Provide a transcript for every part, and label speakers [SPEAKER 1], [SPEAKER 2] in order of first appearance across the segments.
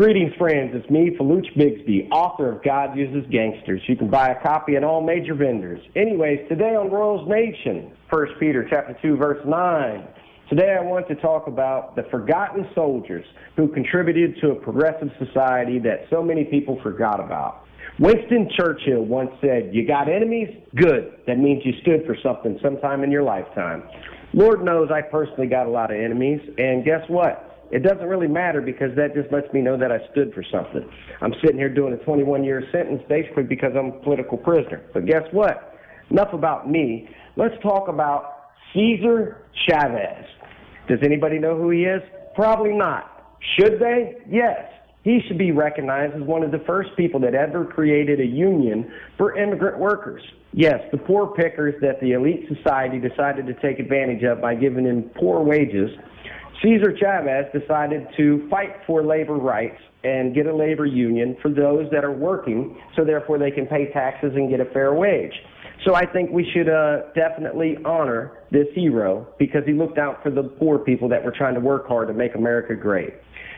[SPEAKER 1] Greetings, friends. It's me, Faluch Bigsby, author of God Uses Gangsters. You can buy a copy at all major vendors. Anyways, today on Royals Nation, 1 Peter chapter 2, verse 9. Today I want to talk about the forgotten soldiers who contributed to a progressive society that so many people forgot about. Winston Churchill once said, You got enemies? Good. That means you stood for something sometime in your lifetime. Lord knows I personally got a lot of enemies, and guess what? It doesn't really matter because that just lets me know that I stood for something. I'm sitting here doing a 21 year sentence basically because I'm a political prisoner. But guess what? Enough about me. Let's talk about Cesar Chavez. Does anybody know who he is? Probably not. Should they? Yes. He should be recognized as one of the first people that ever created a union for immigrant workers. Yes, the poor pickers that the elite society decided to take advantage of by giving them poor wages. Cesar Chavez decided to fight for labor rights and get a labor union for those that are working so therefore they can pay taxes and get a fair wage. So I think we should uh, definitely honor this hero because he looked out for the poor people that were trying to work hard to make America great.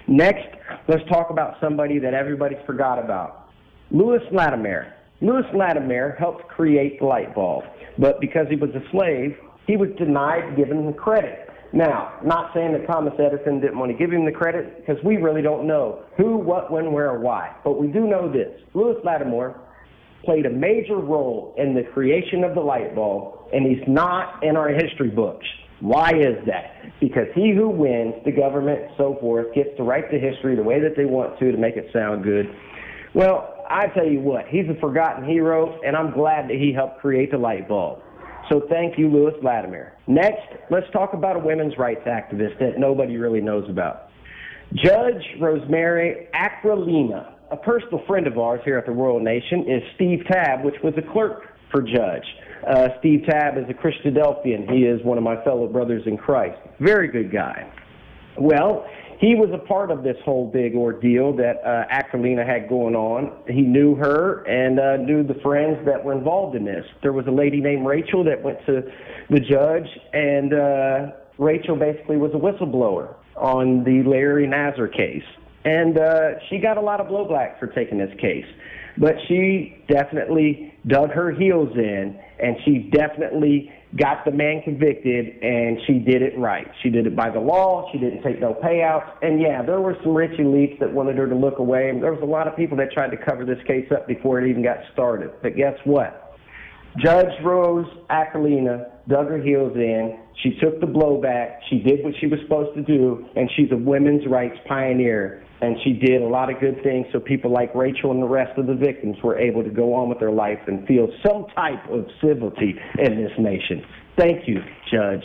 [SPEAKER 1] Next, let's talk about somebody that everybody forgot about. Lewis Latimer. Lewis Latimer helped create the light bulb, but because he was a slave, he was denied giving the credit. Now, not saying that Thomas Edison didn't want to give him the credit, because we really don't know who, what, when, where, or why. But we do know this. Lewis Latimer played a major role in the creation of the light bulb, and he's not in our history books. Why is that? Because he who wins, the government, so forth, gets to write the history the way that they want to to make it sound good. Well, I tell you what, he's a forgotten hero, and I'm glad that he helped create the light bulb. So thank you, Lewis Latimer. Next, let's talk about a women's rights activist that nobody really knows about. Judge Rosemary Aquilina a personal friend of ours here at the Royal Nation is Steve Tabb, which was a clerk for Judge. Uh, Steve Tabb is a Christadelphian. He is one of my fellow brothers in Christ. Very good guy. Well, he was a part of this whole big ordeal that uh, Aquilina had going on. He knew her and uh, knew the friends that were involved in this. There was a lady named Rachel that went to the judge, and uh, Rachel basically was a whistleblower on the Larry Nassar case. And uh, she got a lot of blowback for taking this case. But she definitely dug her heels in, and she definitely got the man convicted, and she did it right. She did it by the law. She didn't take no payouts. And yeah, there were some rich elites that wanted her to look away. There was a lot of people that tried to cover this case up before it even got started. But guess what? Judge Rose Aquilina dug her heels in. She took the blowback. She did what she was supposed to do, and she's a women's rights pioneer and she did a lot of good things so people like Rachel and the rest of the victims were able to go on with their life and feel some type of civility in this nation. Thank you, Judge.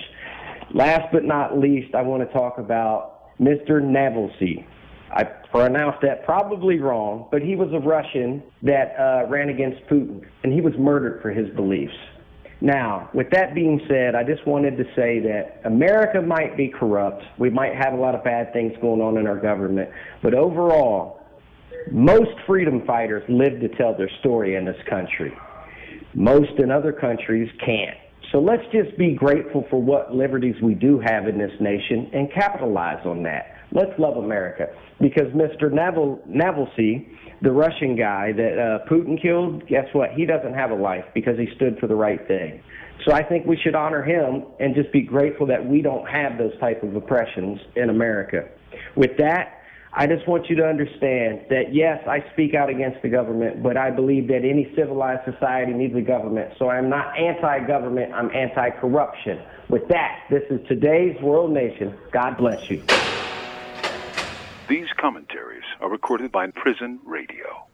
[SPEAKER 1] Last but not least, I want to talk about Mr. Navalny. I pronounced that probably wrong, but he was a Russian that uh, ran against Putin, and he was murdered for his beliefs. Now, with that being said, I just wanted to say that America might be corrupt. We might have a lot of bad things going on in our government. But overall, most freedom fighters live to tell their story in this country. Most in other countries can't. So let's just be grateful for what liberties we do have in this nation and capitalize on that. Let's love America. Because Mr. Naval, Navalny, the Russian guy that uh, Putin killed, guess what? He doesn't have a life because he stood for the right thing. So I think we should honor him and just be grateful that we don't have those type of oppressions in America. With that, I just want you to understand that yes, I speak out against the government, but I believe that any civilized society needs a government. So I'm not anti-government, I'm anti-corruption. With that, this is today's World Nation. God bless you.
[SPEAKER 2] These commentaries are recorded by Prison Radio.